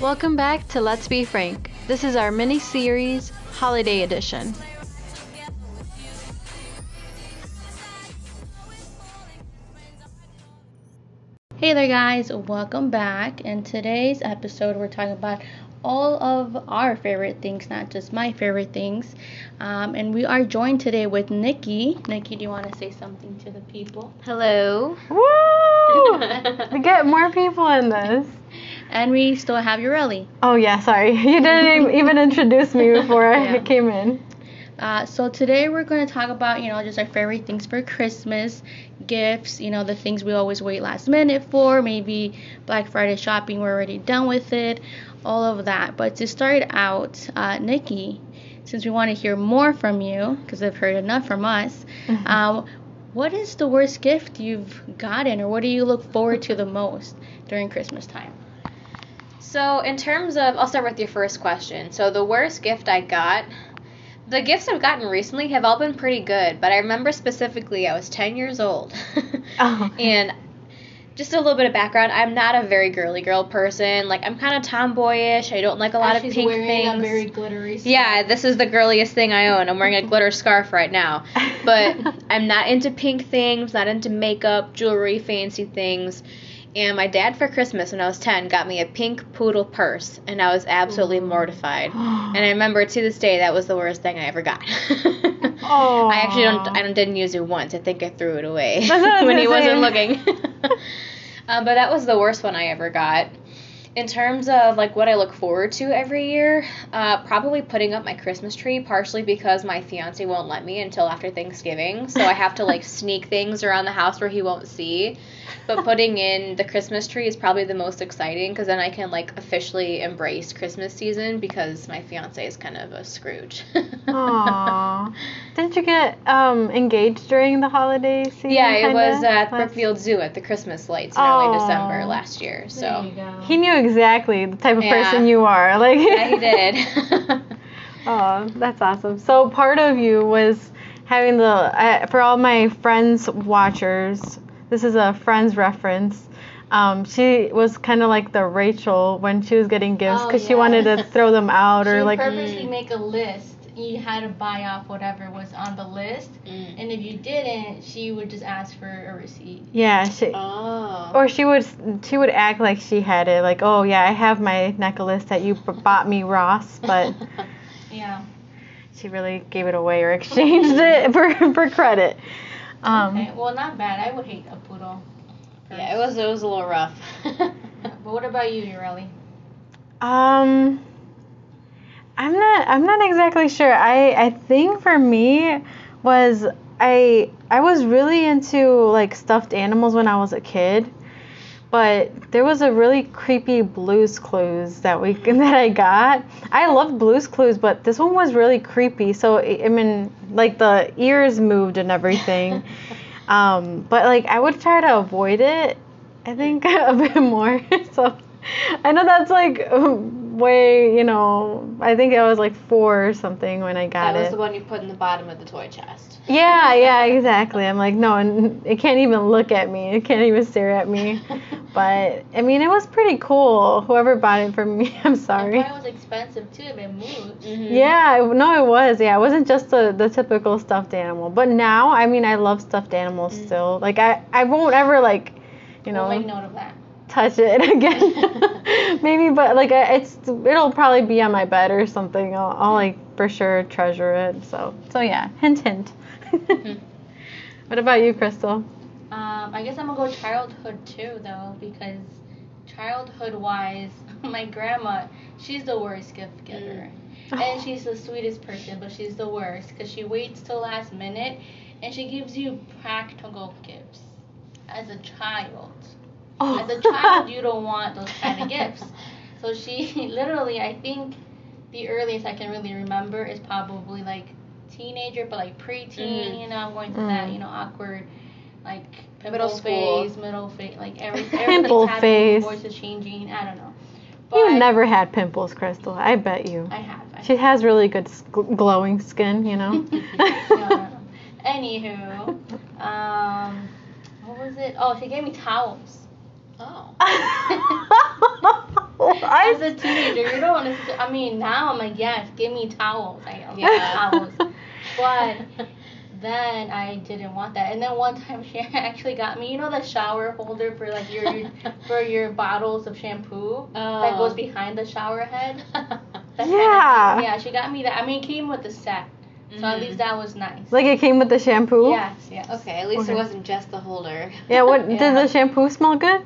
Welcome back to Let's Be Frank. This is our mini series, Holiday Edition. Hey there, guys, welcome back. In today's episode, we're talking about all of our favorite things, not just my favorite things. Um, and we are joined today with Nikki. Nikki, do you want to say something to the people? Hello. Woo! get more people in this. And we still have Ureli. Oh yeah, sorry. You didn't even introduce me before I Yeah. came in. Uh, so today we're going to talk about, you know, just our favorite things for Christmas, gifts, you know, the things we always wait last minute for, maybe Black Friday shopping, we're already done with it, all of that. But to start out, uh, Nikki, since we want to hear more from you, because I've heard enough from us, Mhm. um, what is the worst gift you've gotten, or what do you look forward to the most during Christmas time? So, in terms of, I'll start with your first question. So, the worst gift I got, the gifts I've gotten recently have all been pretty good, but I remember specifically I was 10 years old. Oh. and just a little bit of background I'm not a very girly girl person. Like, I'm kind of tomboyish. I don't like a lot of pink things. very glittery. Yeah, this is the girliest thing I own. I'm wearing a glitter scarf right now. But I'm not into pink things, not into makeup, jewelry, fancy things. And my dad for Christmas when I was 10 got me a pink poodle purse, and I was absolutely mortified. And I remember to this day that was the worst thing I ever got. I actually don't I don't, didn't use it once. I think I threw it away That's what I was when he wasn't looking. um, but that was the worst one I ever got. In terms of like what I look forward to every year, uh, probably putting up my Christmas tree, partially because my fiance won't let me until after Thanksgiving, so I have to like sneak things around the house where he won't see. But putting in the Christmas tree is probably the most exciting because then I can like officially embrace Christmas season because my fiance is kind of a Scrooge. Aw. Didn't you get um, engaged during the holiday season? Yeah, it kinda? was at Last- Brookfield Zoo at the Christmas lights in early December last year. So go. He knew exactly the type of Yeah. person you are. Like yeah, he did. Oh, that's awesome. So part of you was having the uh, for all my friends watchers. This is a friends reference. Um, she was kind of like the Rachel when she was getting gifts Oh, because she wanted to throw them out or would like purposely make a list. You had to buy off whatever was on the list, Mm. and if you didn't, she would just ask for a receipt. yeah she Oh. or she would she would act like she had it like oh yeah I have my necklace that you bought me Ross but Yeah. she really gave it away or exchanged it for for credit. Um, okay. Well, not bad. I would hate a poodle. yeah, it was it was a little rough. But what about you, Ureli? Um, I'm not. I'm not exactly sure. I I think for me was I I was really into like stuffed animals when I was a kid, but there was a really creepy Blue's Clues that we that I got. I love Blue's Clues, but this one was really creepy. So I mean, like the ears moved and everything. Um, but like I would try to avoid it. I think a bit more. so I know that's like way, you know. I think I was like four or something when I got it. that was it. the one you put in the bottom of the toy chest. Yeah, yeah, exactly. I'm like, no, n- it can't even look at me. It can't even stare at me. But I mean, it was pretty cool. Whoever bought it for me, I'm sorry. It was expensive too if it moved. Mhm. Yeah, no, it was. Yeah, it wasn't just the, the typical stuffed animal. But now, I mean, I love stuffed animals Mm. still. Like, I, I won't ever, like, you know, We'll make note of that. touch it again. Maybe, but, like, it's it'll probably be on my bed or something. I'll, I'll like, for sure treasure it. So, so yeah, hint, hint. what about you, Crystal? Um, I guess I'm gonna go childhood too, though, because childhood wise, my grandma, she's the worst gift giver. And she's the sweetest person, but she's the worst because she waits till last minute and she gives you practical gifts as a child. Oh. As a child, you don't want those kind of gifts. So she literally, I think the earliest I can really remember is probably like teenager, but like preteen. Mhm. You know, I'm going through that, Mm. you know, awkward, like pimple Middle school. phase, middle phase, like every Pimple everything's happening, phase. voice is changing. I don't know. you never had pimples, Crystal. I bet you. I have. I She has really good s- gl- glowing skin, you know. no, no, no. Anywho, um, what was it? Oh, she gave me towels. Oh. As a teenager, you don't want to. I mean, now I'm like, yes, give me towels. I love Yeah. towels. But then I didn't want that. And then one time she actually got me, you know, the shower holder for like your, your for your bottles of shampoo oh. that Oh. goes behind the shower head. That kind of Yeah. thing. yeah, she got me that. I mean, it came with the set, so at least that was nice. like it came with the shampoo. Yes, yes. Okay, at least Okay. it wasn't just the holder. Yeah. What Yeah. did the shampoo smell good?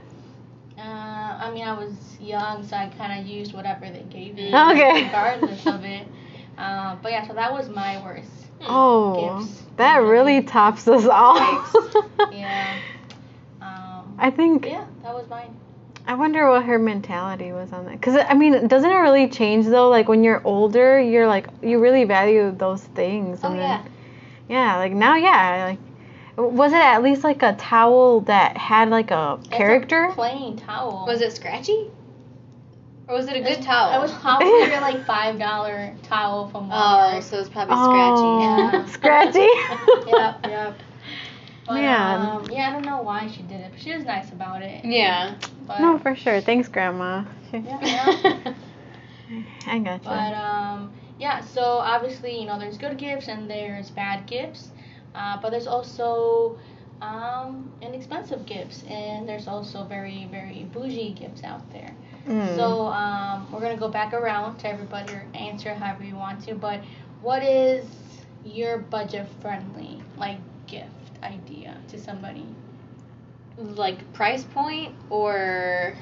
Uh, I mean, I was young, so I kind of used whatever they gave me, Mm. Okay. regardless of it. Um, but yeah, so that was my worst. Oh, Gifts. That really tops us all. Yeah. Um, I think yeah, that was mine. I wonder what her mentality was on that. Cause I mean, doesn't it really change though? Like when you're older, you're like you really value those things. Oh yeah. then- yeah. Like now, yeah. Like was it at least like a towel that had like a It's a character? plain towel. Was it scratchy? Or was it a good It's- towel? It was probably a like five dollar towel from Oh, Walmart. so it was probably Oh, scratchy. scratchy. yep, yep. But, Man. Um, yeah, I don't know why she did it, but she was nice about it. Yeah. But, no, for sure. Thanks, Grandma. Yeah, yeah. I gotcha. But um, yeah, so obviously you know there's good gifts and there's bad gifts, uh, but there's also um, inexpensive gifts and there's also very very bougie gifts out there. Mm. So um, we're gonna go back around to everybody or answer however you want to. But what is your budget friendly like gift idea to somebody? like price point or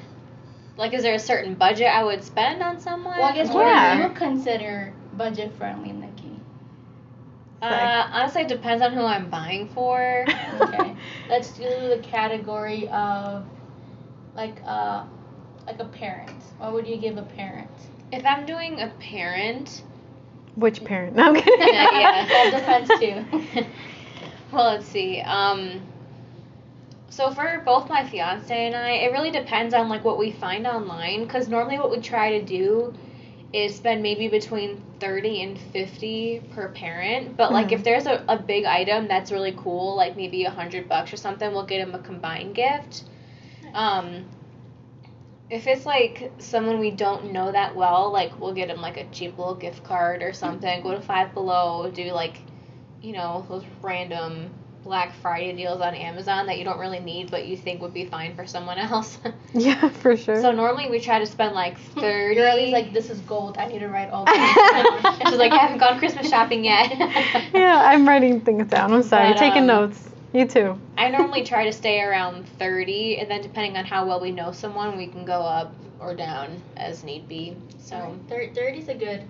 like is there a certain budget I would spend on someone? Well, I guess what Yeah. do you consider budget friendly, Nikki? Uh, honestly, it depends on who I'm buying for. Okay, let's do the category of like uh like a parent. What would you give a parent? if I'm doing a parent, Which parent? No, I'm kidding. Yeah, yeah. That depends too. well, let's see. Um, so for both my fiance and I, it really depends on like what we find online. Because normally, what we try to do is spend maybe between thirty and fifty per parent. But like Mhm. if there's a, a big item that's really cool, like maybe a hundred bucks or something, we'll get them a combined gift. Um, if it's like someone we don't know that well, like we'll get them like a cheap little gift card or something. Go to Five Below, do like, you know, those random Black Friday deals on Amazon that you don't really need but you think would be fine for someone else. yeah, for sure. so normally we try to spend like thirty. You're at least like this is gold. I need to write all this. She's like, I haven't gone Christmas shopping yet. yeah, I'm writing things down. I'm sorry. But, Taking um, notes. You too. I normally try to stay around 30, and then depending on how well we know someone, we can go up or down as need be. So, 30 is a good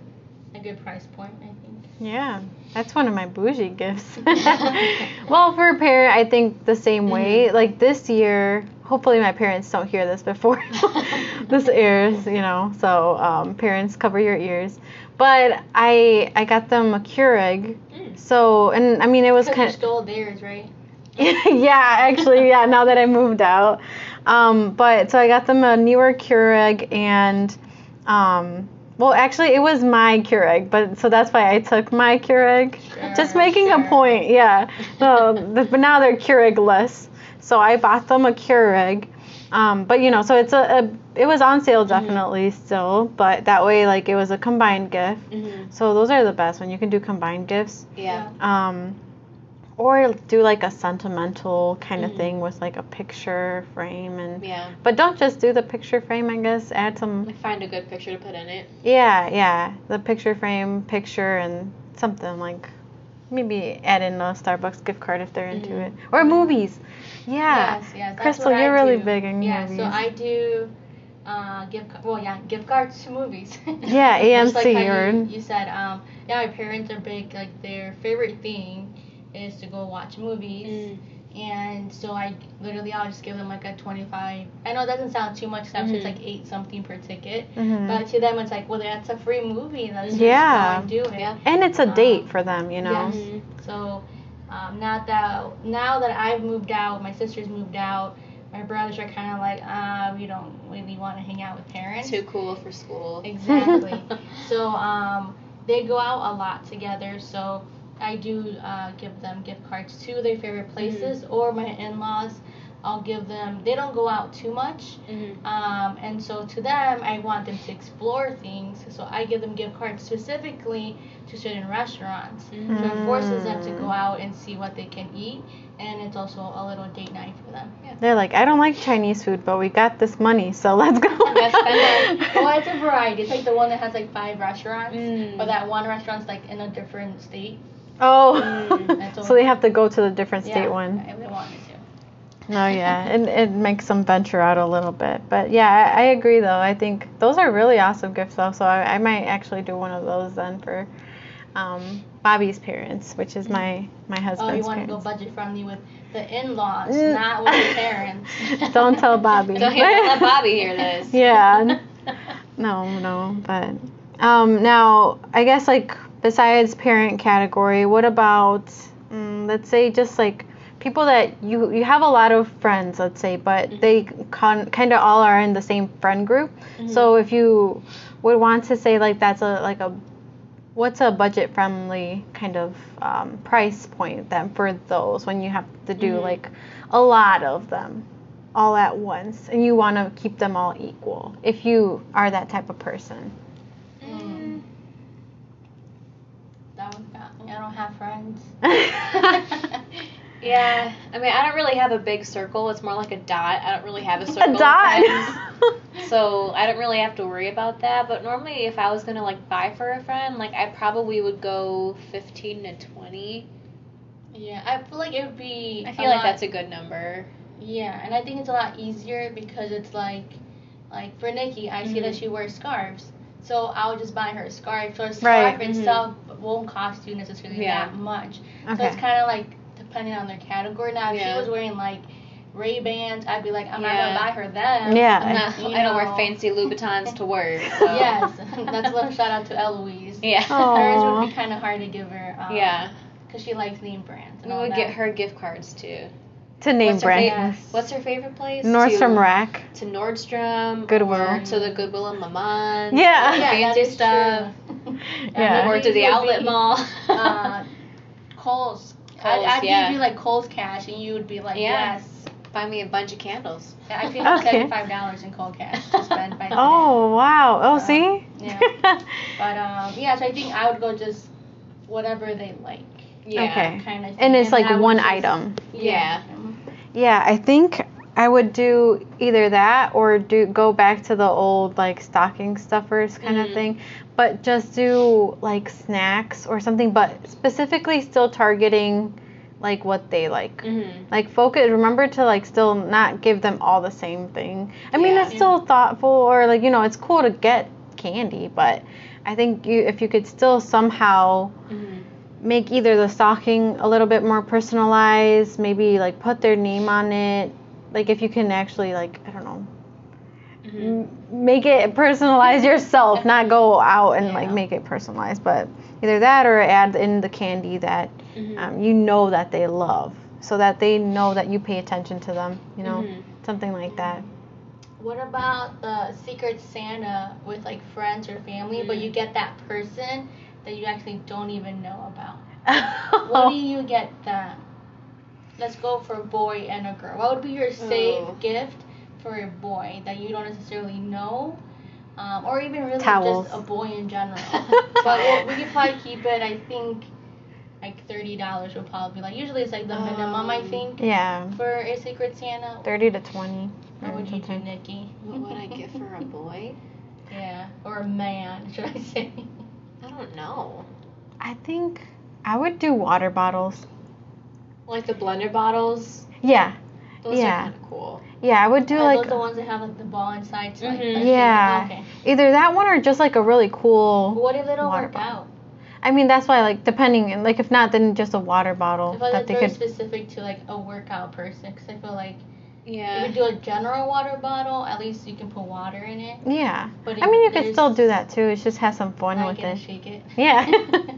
a good price point, I think. Yeah, that's one of my bougie gifts. well, for a parent, I think the same way. Like this year, hopefully my parents don't hear this before this airs, you know. So um, parents, cover your ears. But I I got them a Keurig. Mm. So and I mean it was kind of stole theirs, right? yeah, actually, yeah. Now that I moved out, um, but so I got them a newer Keurig and, um, well, actually, it was my Keurig, but so that's why I took my Keurig. Just Sure, making a point, yeah. So, but now they're Keurig-less, so I bought them a Keurig. Um, but you know, so it's a, a it was on sale definitely still, but that way like it was a combined gift. mhm. So those are the best when you can do combined gifts yeah. um, or do like a sentimental kind of Mhm. thing with like a picture frame and Yeah. but don't just do the picture frame i guess add some Like find a good picture to put in it. yeah yeah the picture frame picture and something like maybe add in a starbucks gift card if they're into Mhm. it or movies yeah Yes, yes. Crystal, you're I really do. big in Yeah, movies. so I do uh, gift well yeah gift cards to movies. Yeah, Just like AMC you, you said um yeah my parents are big like their favorite thing is to go watch movies. And so I literally I'll just give them like a 25. I know it doesn't sound too much stuff. It's Mhm. like eight something per ticket. Mhm. But to them it's like, well, that's a free movie. Let's just Yeah. go and do it. Yeah. and it's a Um, date for them you know yes. Mhm. So um, now that now that I've moved out, my sister's moved out. My brothers are kind of like, uh, we don't really want to hang out with parents. Too cool for school. Exactly. so um, they go out a lot together. So I do uh, give them gift cards to their favorite places, or my in-laws. I'll give them. They don't go out too much, Mhm. um, and so to them, I want them to explore things. So I give them gift cards specifically to certain restaurants. Mhm. So it forces them to go out and see what they can eat, and it's also a little date night for them. Yeah. They're like, I don't like Chinese food, but we got this money, so let's go. Let's spend well, it's a variety. It's like the one that has like five restaurants, Mm. but that one restaurant's like in a different state. Oh, Mm, so they have to go to the different state yeah, one. If they wanted to. No, yeah, it, it makes them venture out a little bit. But yeah, I, I agree though. I think those are really awesome gifts though. So I, I might actually do one of those then for um, Bobby's parents, which is my my husband's. Oh, you want to go budget friendly with the in-laws, Mm. not with the parents. Don't tell Bobby. Don't, don't let Bobby hear this. yeah. No, no, but um, now I guess like besides parent category, what about mm, let's say just like people that you you have a lot of friends, let's say, but Mhm. they con- kind of all are in the same friend group. So if you would want to say like that's a like a what's a budget friendly kind of um, price point then for those when you have to do Mhm. like a lot of them all at once and you want to keep them all equal if you are that type of person Mm. that one got me. I don't have friends. Yeah, I mean, I don't really have a big circle. It's more like a dot. I don't really have a circle a of dot friends, so I don't really have to worry about that. But normally, if I was gonna like buy for a friend, like I probably would go fifteen to twenty. Yeah, I feel like it would be. I feel like lot- that's a good number. Yeah, and I think it's a lot easier because it's like, like for Nikki, I see that Mhm. she wears scarves, so I'll just buy her a scarf. So a scarf Right. Mhm. itself won't cost you necessarily Yeah. that much. So it's kind of like depending on their category. Now, if Yeah. she was wearing like Ray Bans, I'd be like, I'm not gonna buy her them. Yeah. I'm not, You I don't wear fancy Louboutins to work. So. yes, that's a little shout out to Eloise. Yeah. Hers would be kind of hard to give her. Um, Yeah. Because she likes name brands. And We would that. get her gift cards too. to name What's her, fa- brands what's her favorite place? nordstrom to, rack To Nordstrom. Goodwill. Or to the Goodwill in Lemont. Yeah. all Yeah, fancy stuff. true. Yeah. And Or to the outlet be, mall. uh, Kohl's. I'd, I'd yeah. give you like Kohl's cash, and you would be like, Yeah. yes. Buy me a bunch of candles. I paid Okay. seventy-five dollars in Kohl cash to spend by today. oh wow oh So, see yeah. But um, yeah, so I think I would go just whatever they like, Yeah. Okay. kind of. and it's like one just- item Yeah. Mhm. Yeah, I think I would do either that or do go back to the old like stocking stuffers kind of Mhm. thing, but just do like snacks or something, but specifically still targeting like what they like. Mm-hmm. Like focus. Remember to like still not give them all the same thing. I mean, Yeah. it's still thoughtful or like you know it's cool to get candy, but I think you if you could still somehow Mm-hmm. make either the stocking a little bit more personalized, maybe like put their name on it. Like if you can actually like I don't know, Mm-hmm. make it personalized yourself, not go out and like make it personalized, but either that or add in the candy that Mm-hmm. um, you know that they love, so that they know that you pay attention to them. You know, Mhm. something like that. What about the Secret Santa with like friends or family, but Mm. you get that person that you actually don't even know about? What do you get them? Let's go for a boy and a girl. What would be your safe Oh. gift for a boy that you don't necessarily know? Um, or even really Towels. just a boy in general. but we'll, we could probably keep it, I think, like $30 would probably be like, usually it's like the minimum, I Um, think, yeah, for a Secret Santa. thirty to twenty. What would you do. Nikki? What would I get for a boy? Yeah, or a man, should I say? I don't know. I think I would do water bottles. Like the blender bottles. Yeah, Those Yeah. are kind of cool. yeah, I would do Are like those the ones that have like the ball inside? To, like, Mhm. like, Yeah. Okay. either that one or just like a really But cool. what if they don't work bottle. out? I mean, that's why like depending, and like if not, then just a water bottle I feel that that's they very could. specific to like a workout person. Because I feel like Yeah. if you do a general water bottle, at least you can put water in it. Yeah, But I mean, you could still do that too. It's just have some fun with gonna it. shake it. Yeah.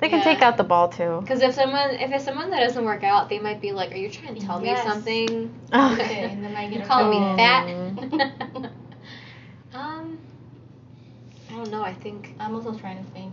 They can Yeah. take out the ball too. Because if someone, if it's someone that doesn't work out, they might be like, "Are you trying to tell Yes. me something?" okay, and then I get You calling me fat? um, I don't know. I think I'm also trying to think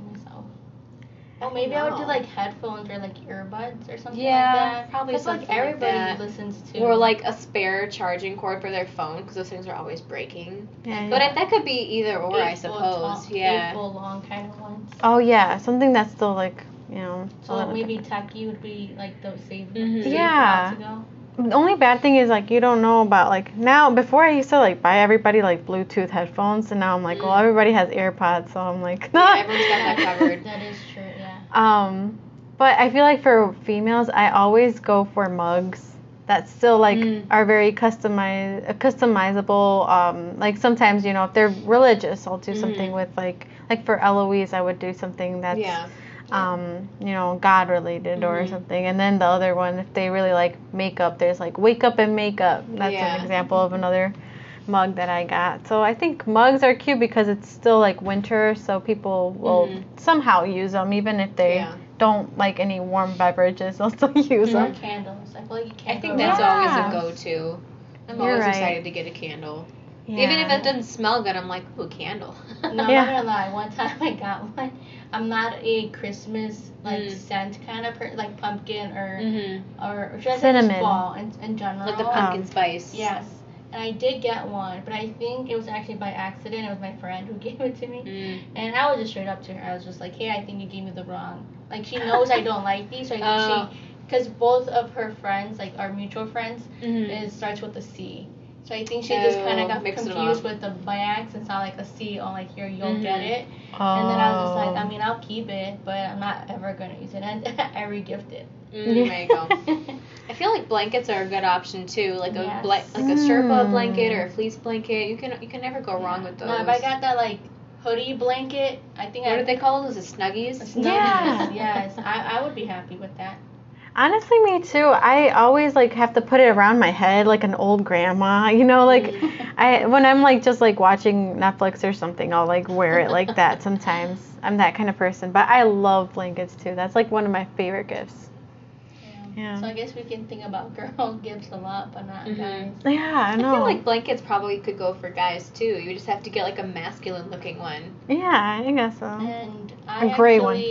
myself. Well, maybe I would do like headphones or like earbuds or something Yeah, like that. probably 'Cause, something like like everybody that. listens to. Or like a spare charging cord for their phone because those things are always breaking. Yeah, But yeah. I, that could be either or, I Eight-foot suppose. tall- yeah. Eight-foot long kind of ones. Oh yeah, something that's still like you know. So little maybe different. tacky would be like the safe. Mhm. Yeah. route to go. The only bad thing is like you don't know about like now. Before I used to like buy everybody like Bluetooth headphones, and now I'm like, well, Mm. everybody has AirPods, so I'm like, Yeah, everyone's got that covered. That is true. Um, but I feel like for females, I always go for mugs that still like Mm. are very customize uh, customizable. Um, like sometimes you know if they're religious, I'll do something Mhm. with like like for Eloise, I would do something that's yeah. um, you know, God related or Mhm. something. And then the other one, if they really like makeup, there's like wake up and makeup. That's Yeah. an example of another mug that I got. So I think mugs are cute because it's still like winter, so people will Mhm. somehow use them, even if they Yeah. don't like any warm beverages. They'll still use Or them. candles. I feel like you I can't. think that's wrong. always a go-to. I'm You're always right. excited to get a candle. Yeah. Even if it doesn't smell good, I'm like, ooh, candle. No, I'm not gonna lie. One time I got one. I'm not a Christmas like Mm. scent kind of person, like pumpkin or hmm or, or should I say Cinnamon. just fall in, in general. Like the pumpkin Um, spice. Yes, and I did get one, but I think it was actually by accident. It was my friend who gave it to me, Mm. and I was just straight up to her. I was just like, "Hey, I think you gave me the wrong." Like she knows I don't like these, so I think Oh. she, because both of her friends, like our mutual friends, Mhm. it starts with a C. So I think she just kind Oh, of got mixed confused with the by accident. Sound like a C on like here you'll get Mhm. it, and then I was just like, Oh. I mean I'll keep it, but I'm not ever gonna use it, and I re-gift it. Mm, there you go. I feel like blankets are a good option too, like a Yes. bla- like a Sherpa Mm. blanket or a fleece blanket. You can you can never go wrong with those. No, if I got that like hoodie blanket, I think what I do they call those? The snuggies. Snuggies, Yeah. Yes, I, I would be happy with that. Honestly, me too. I always like have to put it around my head like an old grandma. You know, like. I when I'm like just like watching Netflix or something, I'll like wear it like that sometimes. I'm that kind of person. But I love blankets too. That's like one of my favorite gifts. Yeah. So I guess we can think about girl gifts a lot, but not Mhm. guys. Yeah, I know. I feel like blankets probably could go for guys too. You just have to get like a masculine looking one. yeah, I guess so. And I A gray one.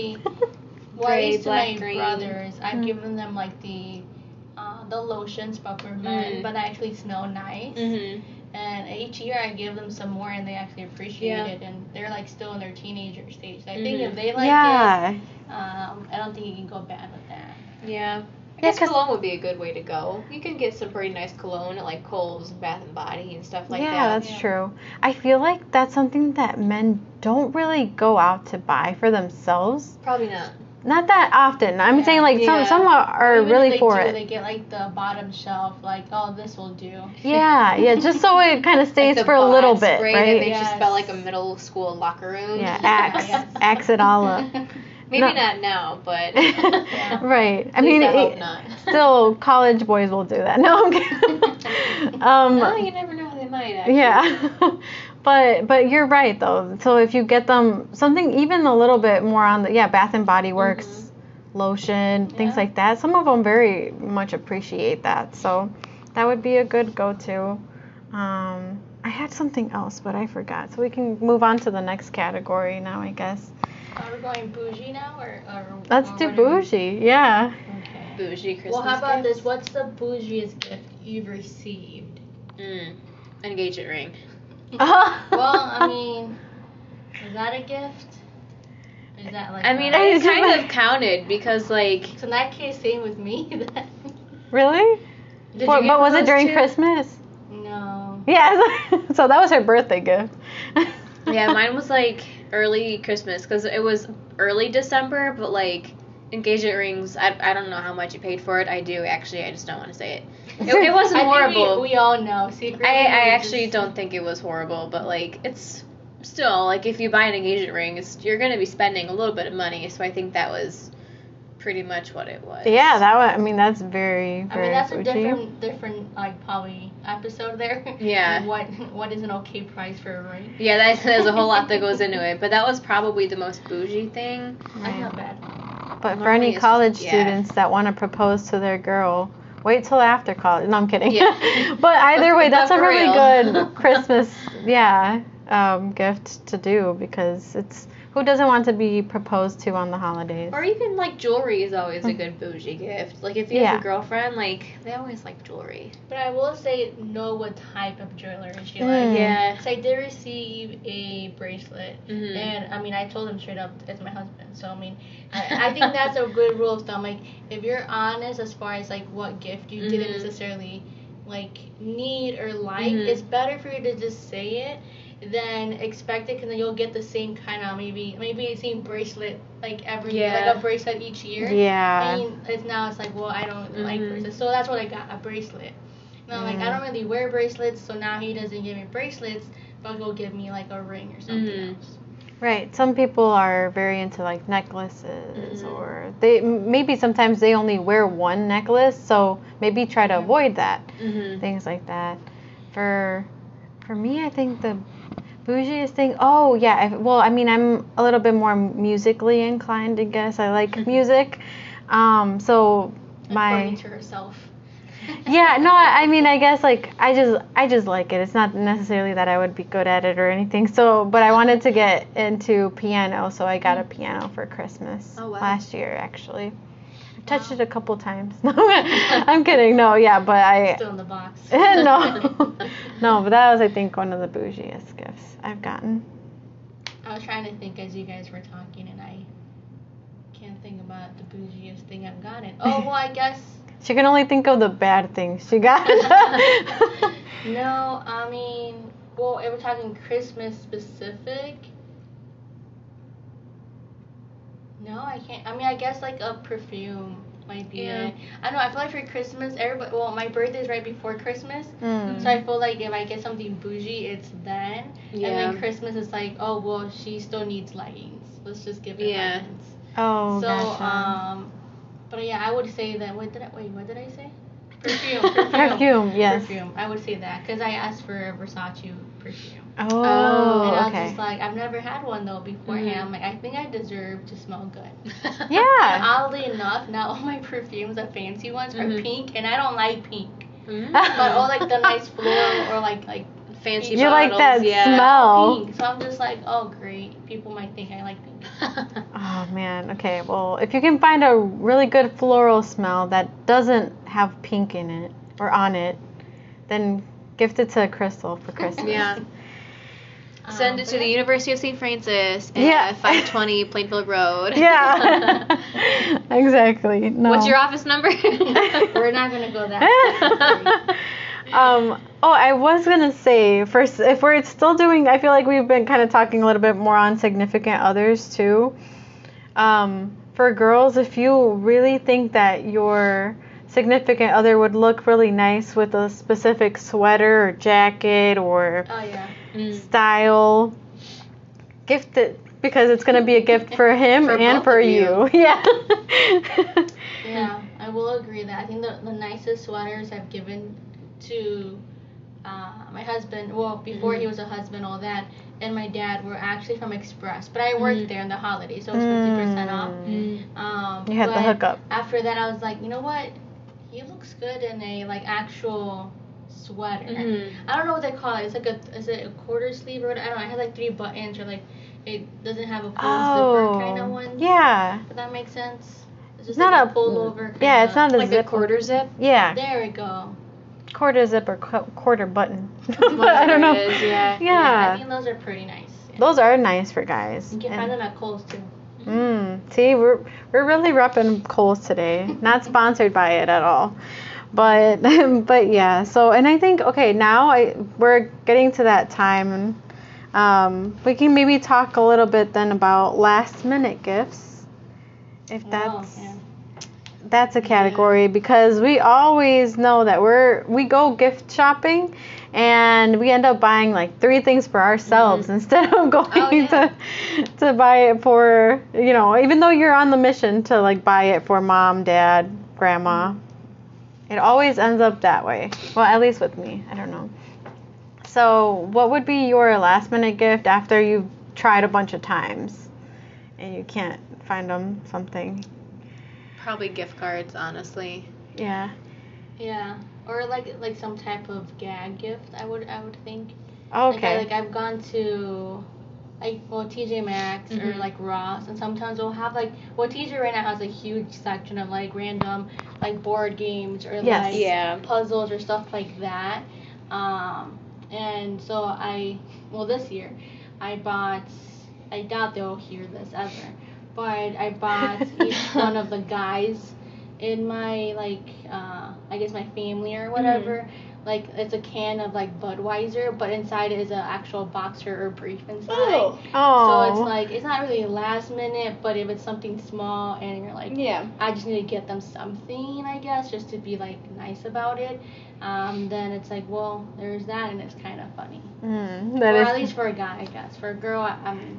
Actually, well, I Gray, used to black, my green. brothers, I've Mm. given them like the uh, the lotions, but for men, Mm. but they actually smell nice. Mm-hmm. And each year I give them some more, and they actually appreciate Yeah. it. And they're like still in their teenager stage. I think Mhm. if they like yeah. it, um, I don't think you can go bad with that. Yeah. I Yeah, cologne would be a good way to go. You can get some pretty nice cologne at like Kohl's and Bath and Body and stuff like yeah, that. Yeah, that's Yeah. true. I feel like that's something that men don't really go out to buy for themselves. Probably not. Not that often. I'm Yeah. saying like Yeah. some some are, are Even if really they for do, it. They get like the bottom shelf, like oh this will do. Yeah, yeah, just so it kind of Like stays the for a little bod bit, spray that right? makes you Yes. felt like a middle school locker room. Yeah, axe, Yes. axe it all up. Maybe No. not now, but right. I At mean, least I hope it- not. still college boys will do that. No, I'm kidding. um, oh, you never know. They might. Actually. yeah, but but you're right though. So if you get them something even a little bit more on the yeah Bath and Body Works Mhm. lotion things like that. Some of them very much appreciate that. So that would be a good go-to. Um, I had something else, but I forgot. So we can move on to the next category now, I guess. Are we going bougie now, or, or Let's or do what we- bougie. Yeah. Okay. Bougie Christmas. Well, how about gift? this? What's the bougiest gift you've received? Mm. Engagement ring. Well, I mean, is that a gift? Is that like? I mean, a- I It's kind like- of counted because like So in that case, same with me. then. really? Did What- you but was it during too? Christmas? no. Yeah. so that was her birthday gift. yeah, mine was like early Christmas because it was early December, but like engagement rings. I, I don't know how much you paid for it. I do actually. I just don't want to say it. It, it wasn't I think horrible. We, we all know. Secretly, I, I actually just- don't think it was horrible, but like it's still like if you buy an engagement ring, it's you're gonna be spending a little bit of money. So I think that was pretty much what it was. yeah, that was. I mean, that's very I mean, that's a bougie. different, different like probably episode there. Yeah. what what is an okay price for a ring? Yeah, that, there's a whole lot that goes into it, but that was probably the most bougie thing. That's not bad. But for any it's just- college yeah. students that want to propose to their girl, wait till after college. No, I'm kidding. Yeah. but either way, that's a really real. good Christmas, yeah, um, gift to do because it's who doesn't want to be proposed to on the holidays? Or even like jewelry is always a good bougie gift. Like if you have a girlfriend, like they always like jewelry. But I will say, know what type of jewelry she Mm. likes. Yeah. So I did receive a bracelet, Mhm. and I mean, I told him straight up, it's my husband. So I mean, I, I think that's a good rule of thumb. Like, if you're honest as far as like what gift you didn't Mhm. necessarily like need or like, Mhm. it's better for you to just say it than expect it, because then you'll get the same kind of maybe maybe the same bracelet like every year, Yeah. like a bracelet each year. Yeah. And it's now it's like, well, I don't like Mhm. bracelets, so that's what I got a bracelet. And I'm like, I Mm. don't really wear bracelets, so now he doesn't give me bracelets, but he'll give me like a ring or something Mhm. else. Right. Some people are very into like necklaces, Mhm. or they maybe sometimes they only wear one necklace, so maybe try to Mhm. avoid that. Mm-hmm. Things like that. For for me, I think the bougiest thing. Oh yeah. I, well, I mean, I'm a little bit more musically inclined. I guess I like music. Um, so my According to herself. yeah no I, mean i guess like i just i just like it it's not necessarily that i would be good at it or anything so but i wanted to get into piano so i got a piano for christmas Oh, wow. last year actually touched Wow. it a couple times no i'm kidding no yeah but i Still in the box. no no but that was i think one of the bougiest gifts i've gotten I was trying to think as you guys were talking, and I can't think about the bougiest thing I've gotten. Oh well, I guess she can only think of the bad things she got no. I mean, well, if we're talking Christmas specific. No, I can't. I mean, I guess like a perfume might be Yeah. it. I don't know. I feel like for Christmas, everybody. Well, my birthday's right before Christmas, Mm. so I feel like if I get something bougie, it's then. Yeah. And then Christmas is like, oh well, she still needs leggings. Let's just give her Yeah. leggings. oh so, gotcha um, but yeah, I would say that. What did I wait? What did I say? Perfume. Perfume. perfume yes Perfume. I would say that because I asked for a Versace perfume. oh, Oh, and I was okay just like, I've never had one though beforehand. Mhm. I'm like, I think I deserve to smell good. And yeah oddly enough, now all my perfumes, the fancy ones, are Mhm. pink, and I don't like pink. Mhm. But all like the nice floral or like like fancy You like bottles, that yeah. smell. pink. So I'm just like, oh great, people might think I like pink. Oh man, okay. Well, if you can find a really good floral smell that doesn't have pink in it or on it, then gift it to Crystal for Christmas. yeah. Send Um, it to the. University of St. Francis at Yeah. 520 Plainfield Road. Yeah. exactly. No. What's your office number? We're not gonna go that. um, oh, I was gonna say first, if we're still doing, I feel like we've been kind of talking a little bit more on significant others too. Um, for girls, if you really think that your significant other would look really nice with a specific sweater or jacket or oh yeah. Mm. style, gift it because it's gonna be a gift for him For and for you. you. Yeah. Yeah, I will agree that I think the, the nicest sweaters I've given to uh, my husband, well, before he Mhm. was a husband, all that, and my dad were actually from Express. But I worked Mhm. there in the holidays, so it was 50% off. Mm. Um, You had the hookup. After that, I was like, you know what? He looks good in a like actual sweater. Mhm. I don't know what they call it. It's like a is it a quarter sleeve or what? I don't know. It has like three buttons or like it doesn't have a full Oh. zipper kind of one. Yeah. Does that make sense? It's just not like a- pullover. Yeah, it's not a Like zip. a quarter zip? Yeah. There we go. Quarter zip or qu- quarter button. I don't know. Whatever it is, yeah. Yeah. I think those are pretty nice. Yeah. Those are nice for guys. You can And- find them at Kohl's too. Mm, see, we're we're really repping Kohl's today. Not sponsored by it at all, but but yeah. So and I think okay now I we're getting to that time, and um, we can maybe talk a little bit then about last minute gifts, if that's oh, yeah. that's a category because we always know that we're we go gift shopping and we end up buying like three things for ourselves mm-hmm. instead of going Oh, yeah. to to buy it for you know even though you're on the mission to like buy it for mom dad grandma mm-hmm. it always ends up that way. Well at least with me. I don't know. So what would be your last minute gift after you've tried a bunch of times and you can't find them something? Probably gift cards, honestly. yeah. Yeah. Or like like some type of gag gift. I would I would think. Like, I, Okay. like I've gone to like well TJ Maxx or Mhm. like Ross, and sometimes we'll have like well TJ right now has a huge section of like random like board games or Yes. like Yeah. puzzles or stuff like that. Um, and so I well this year I bought. I doubt they'll hear this ever, but I bought each one of the guys in my like uh, I guess my family or whatever. Like it's a can of like Budweiser, but inside is an actual boxer or brief inside. Oh. Oh. So it's like it's not really last minute, but if it's something small and you're like, Yeah. I just need to get them something, I guess, just to be like nice about it. Um, then it's like, well, there's that, and it's kind of funny. Mm, that or is- at least for a guy, I guess. For a girl, I, I mean,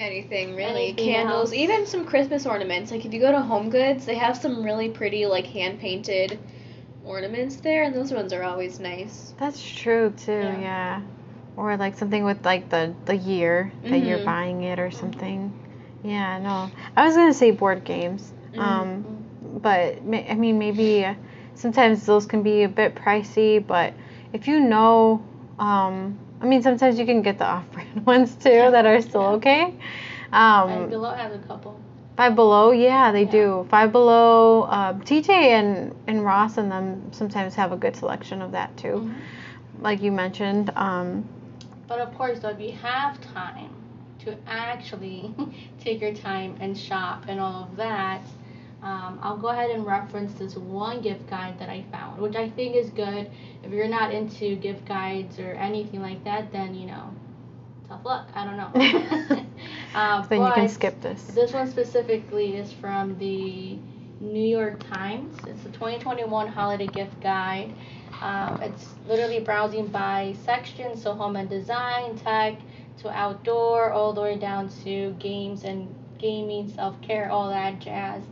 Anything really. Anything Candles, else. even some Christmas ornaments. Like if you go to Home Goods, they have some really pretty like hand painted ornaments there, and those ones are always nice. That's true too. Yeah. Yeah. Or like something with like the the year that you're Mhm. buying it or something. Yeah. No. I was gonna say board games. Mhm. Um, but I mean maybe sometimes those can be a bit pricey, but if you know, um, I mean sometimes you can get the off-brand ones too that are still okay. Um, below has a couple. Five Below, yeah, they Yeah. do. Five Below, uh, TJ and and Ross and them sometimes have a good selection of that too, Mhm. like you mentioned. Um, But of course, though, if you have time to actually take your time and shop and all of that, um, I'll go ahead and reference this one gift guide that I found, which I think is good. If you're not into gift guides or anything like that, then you know, tough luck. I don't know. uh, then you can skip this. This one specifically is from the New York Times. It's the 2021 Holiday Gift Guide. Um, it's literally browsing by section, so home and design, tech, to outdoor, all the way down to games and gaming, self care, all that jazz.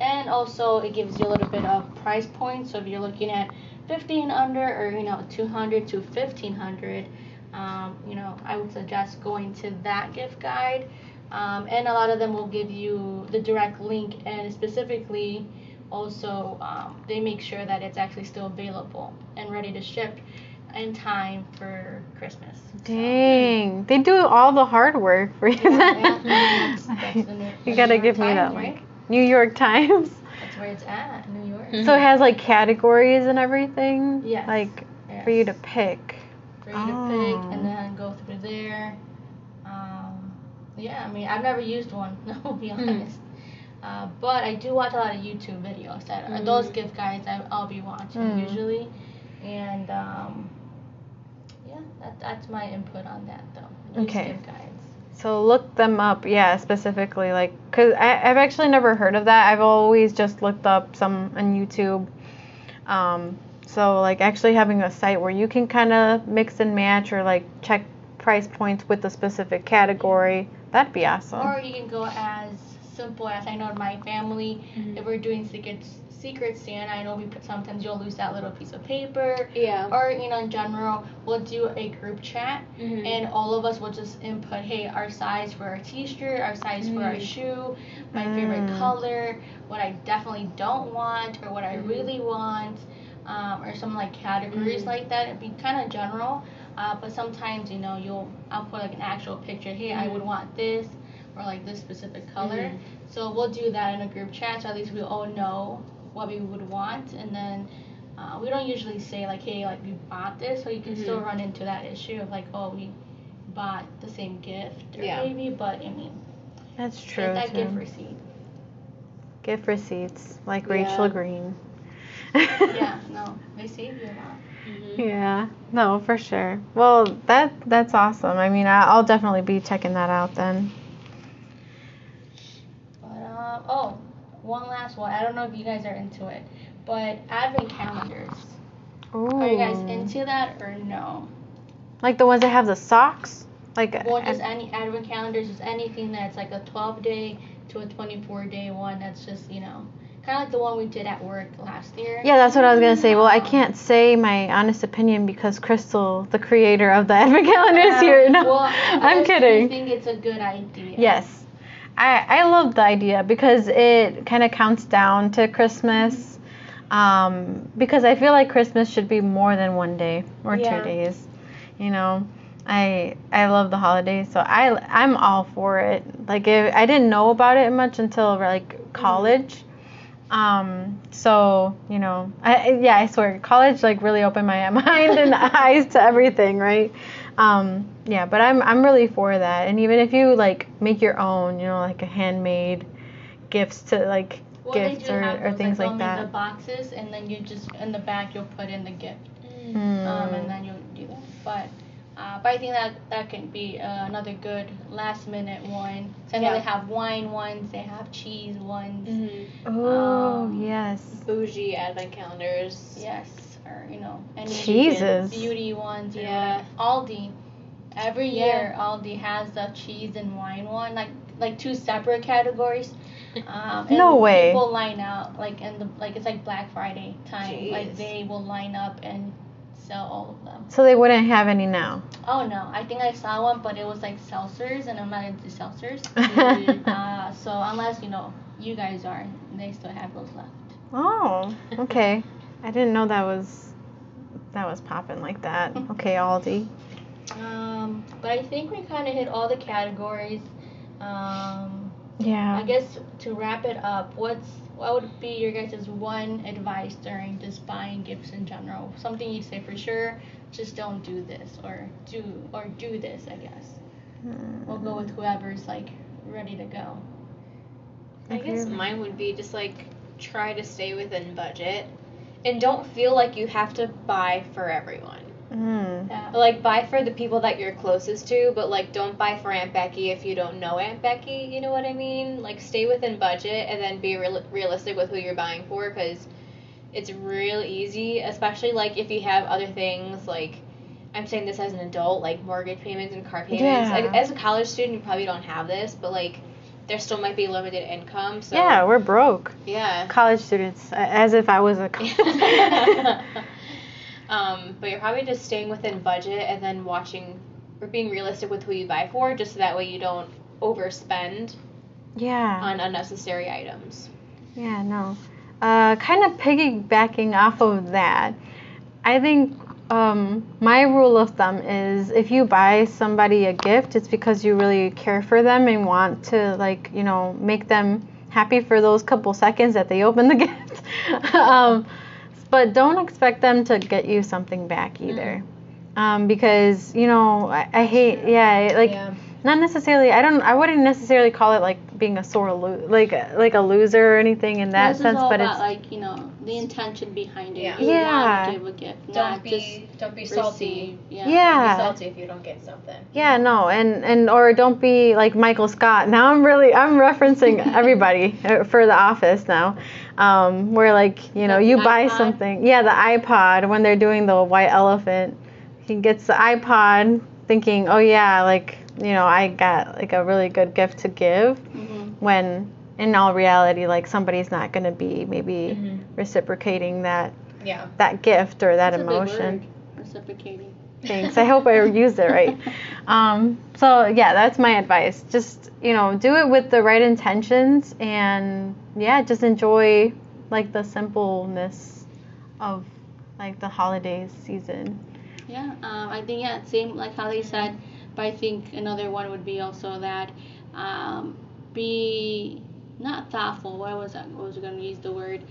And also, it gives you a little bit of price point So if you're looking at 15 under or you know 200 to 1500, um, you know I would suggest going to that gift guide. Um, and a lot of them will give you the direct link and specifically also um, they make sure that it's actually still available and ready to ship in time for Christmas. So, Dang, they do all the hard work for you. Yeah, yeah, that's- that's you gotta give me that right? link. New York Times. That's where it's at, New York. Mhm. So it has like categories and everything. Yes. Like Yes. for you to pick. for you to pick Oh. and then go through there. Um, yeah, I mean, I've never used one, I'll be Hmm. honest. Uh, but I do watch a lot of YouTube videos that are those gift guides I, I'll be watching Mm. usually. And um, yeah, that, that's my input on that though. Use Okay. gift guides. So look them up, yeah, specifically, like, cause I, I've actually never heard of that. I've always just looked up some on YouTube. Um, so like actually having a site where you can kind of mix and match or like check price points with a specific category, that'd be awesome. Or you can go as simple as I know in my family, Mhm. if we're doing secret secret Santa, I know we put sometimes you'll lose that little piece of paper. Yeah. Or you know, in general, we'll do a group chat, Mhm. and all of us will just input, hey, our size for our T-shirt, our size for our Mm. shoe, my favorite Mm. color, what I definitely don't want, or what I Mhm. really want, um, or some like categories Mhm. like that. It'd be kind of general, uh, but sometimes you know you'll I'll put like an actual picture. Hey, I would want this, or like this specific color. Mhm. So we'll do that in a group chat, so at least we all know what we would want, and then uh, we don't usually say like, hey, like we bought this, so you can still Mhm. run into that issue of like, oh, we bought the same gift, or Yeah. maybe, but I mean, That's true. get that too. gift receipt. Gift receipts, like Yeah. Rachel Green. yeah, no, they save you a lot. Mhm. Yeah, no, for sure. Well, that that's awesome. I mean, I, I'll definitely be checking that out then. But um, oh, one last one. I don't know if you guys are into it, but advent calendars. Ooh. Are you guys into that or no? Like the ones that have the socks? Like Well, just ad- any advent calendars, just anything that's like a 12 day to a 24 day one. That's just you know, kind of like the one we did at work last year. Yeah, that's what I was gonna say. Well, I can't say my honest opinion because Crystal, the creator of the advent calendar, is Uh, here. No, well, I'm kidding. I think it's a good idea. Yes, I I love the idea because it kind of counts down to Christmas. Um, because I feel like Christmas should be more than one day or Yeah. two days, you know. I I love the holidays, so I I'm all for it. Like if, I didn't know about it much until like college. Um, so you know, I yeah, I swear, college like really opened my mind and eyes to everything, right? Um, yeah, but I'm I'm really for that. And even if you like make your own, you know, like a handmade gifts to like Well, gifts do or, have or those, things they'll like that. The boxes, and then you just in the back you'll put in the gift, Mm. um, and then you'll do that. But uh, but I think that that can be uh, another good last minute one. So I know Yeah. they have wine ones, they have cheese ones. Mm-hmm. oh um, yes. Bougie advent calendars. Yes, or you know any Jesus. beauty ones. You Yeah. Aldi. Every Yeah. year, Aldi has the cheese and wine one, like like two separate categories. Um, and No way. People line out like in the like it's like Black Friday time. Like they will line up and sell all of them. So they wouldn't have any now. Oh no, I think I saw one, but it was like seltzers, and I'm not into seltzers. uh, so unless you know you guys are, they still have those left. Oh, okay. I didn't know that was that was popping like that. Okay, Aldi. Um, but I think we kind of hit all the categories. Um, Yeah. I guess to wrap it up, what's what would be your guys' one advice during just buying gifts in general? Something you'd say for sure, just don't do this or do or do this. I guess we'll go with whoever's like ready to go. I guess mine would be just like try to stay within budget and don't feel like you have to buy for everyone. Mm. Yeah. Like buy for the people that you're closest to, but like don't buy for Aunt Becky if you don't know Aunt Becky. You know what I mean? Like stay within budget and then be real- realistic with who you're buying for because it's real easy, especially like if you have other things like. I'm saying this as an adult, like mortgage payments and car payments. Yeah. Like, as a college student, you probably don't have this, but like, there still might be limited income. So Yeah, we're broke. yeah. College students, as if I was a college. um, but you're probably just staying within budget and then watching or being realistic with who you buy for, just so that way you don't overspend yeah. on unnecessary items. Yeah, no. Uh, kind of piggybacking off of that, I think um, my rule of thumb is if you buy somebody a gift, it's because you really care for them and want to, like, you know, make them happy for those couple seconds that they open the gift. um, but don't expect them to get you something back either. Um, because, you know, I, I hate, yeah, like, Yeah. not necessarily i don't i wouldn't necessarily call it like being a sore lo- like like a loser or anything in that sense but it's like you know the intention behind it. Yeah. You Yeah. want to give a gift, Don't not be just don't be receive. salty. Yeah. Yeah. Be salty if you don't get something. yeah no and and or don't be like michael scott now i'm really i'm referencing everybody uh, for the office now um where like you know The you buy something yeah the ipod when they're doing the white elephant he gets the ipod thinking oh yeah like you know i got like a really good gift to give hmm when in all reality like somebody's not going to be maybe Mhm. reciprocating that Yeah. that gift or that That's a big emotion word, Reciprocating. thanks i hope i used it right um, so yeah that's my advice just you know do it with the right intentions and yeah just enjoy like the simpleness of like the holidays season Yeah, um, I think yeah, same like how they said, but I think another one would be also that um, be not thoughtful. What was I, what was going to use the word?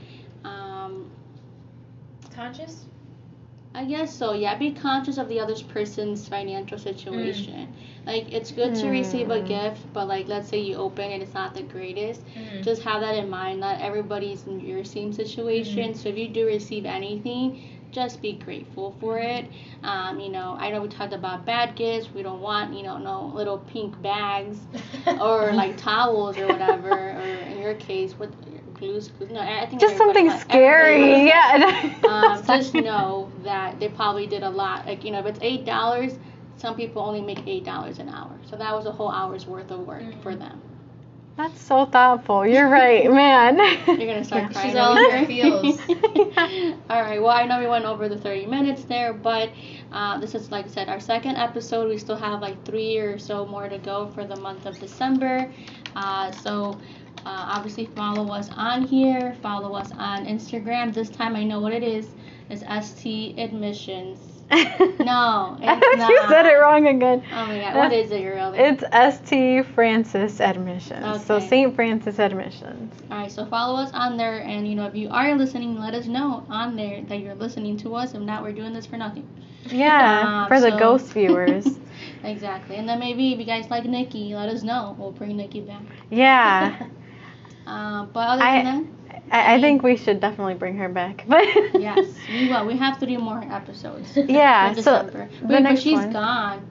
Um, Conscious? I guess so. Yeah, be conscious of the other person's financial situation. Like it's good to receive a Hmm. gift, but like let's say you open it, it's not the greatest. Mm. Just have that in mind. Not everybody's in your same situation. So if you do receive anything, just be grateful for it. Um, you know, I know we talked about bad gifts. We don't want you know no little pink bags or like towels or whatever. Or in your case, blues? No, I think just something has- scary has yeah um, just know that they probably did a lot. Like you know, if it's eight dollars, some people only make eight dollars an hour. So that was a whole hour's worth of work for them. that's so thoughtful you're right man You're gonna start Yeah. crying. She's all over in her here. feels. all right. Well, I know we went over the 30 minutes there, but uh, this is like I said, our second episode. We still have like three or so more to go for the month of December. Uh, so. Uh, obviously, follow us on here. Follow us on Instagram. This time, I know what it is. It's ST Admissions No, it's you said it wrong again. Oh my god, what is it really? It's St. Francis Admissions. okay. So St. Francis Admissions. Alright, so follow us on there, and you know if you are listening, let us know on there that you're listening to us. If not, we're doing this for nothing. Yeah, Um, for the so- ghost viewers. Exactly, and then maybe if you guys like Nikki, let us know. We'll bring Nikki back. Yeah. Uh, but other I- than I, I think we should definitely bring her back. But yes, we will. We have to do more episodes. Yeah, for so December. the Wait, but next she's one. gone.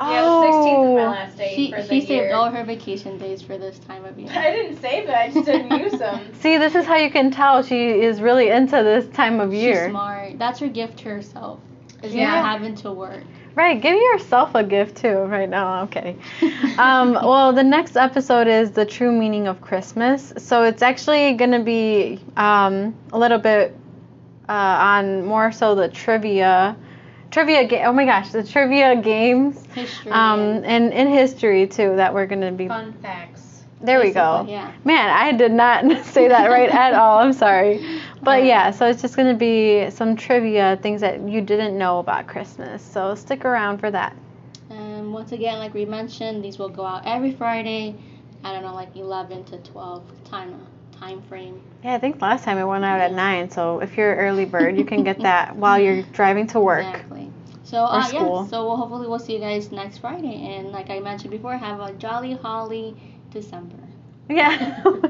Yeah, the 16th is my Oh. last day She for the she saved year. all her vacation days for this time of year. I didn't save it. I just didn't use them. See, this is how you can tell she is really into this time of year. She's smart. That's her gift to herself. Is Yeah. not having to work. Right, give yourself a gift too right now. I'm kidding. Um, well, the next episode is the true meaning of Christmas. So it's actually going to be um, a little bit uh, on more so the trivia. Trivia game. Oh my gosh, the trivia games. History. Um, and in history too that we're going to be. Fun facts. There we go. Yeah. Man, I did not say that right at all. I'm sorry. But yeah, so it's just going to be some trivia, things that you didn't know about Christmas. So stick around for that. And once again, like we mentioned, these will go out every Friday. I don't know, like 11 to 12 time time frame. Yeah, I think last time it went out at 9. So if you're an early bird, you can get that while you're driving to work. Exactly. So uh, yeah, so we'll, hopefully we'll see you guys next Friday. And like I mentioned before, have a jolly holly December. Yeah.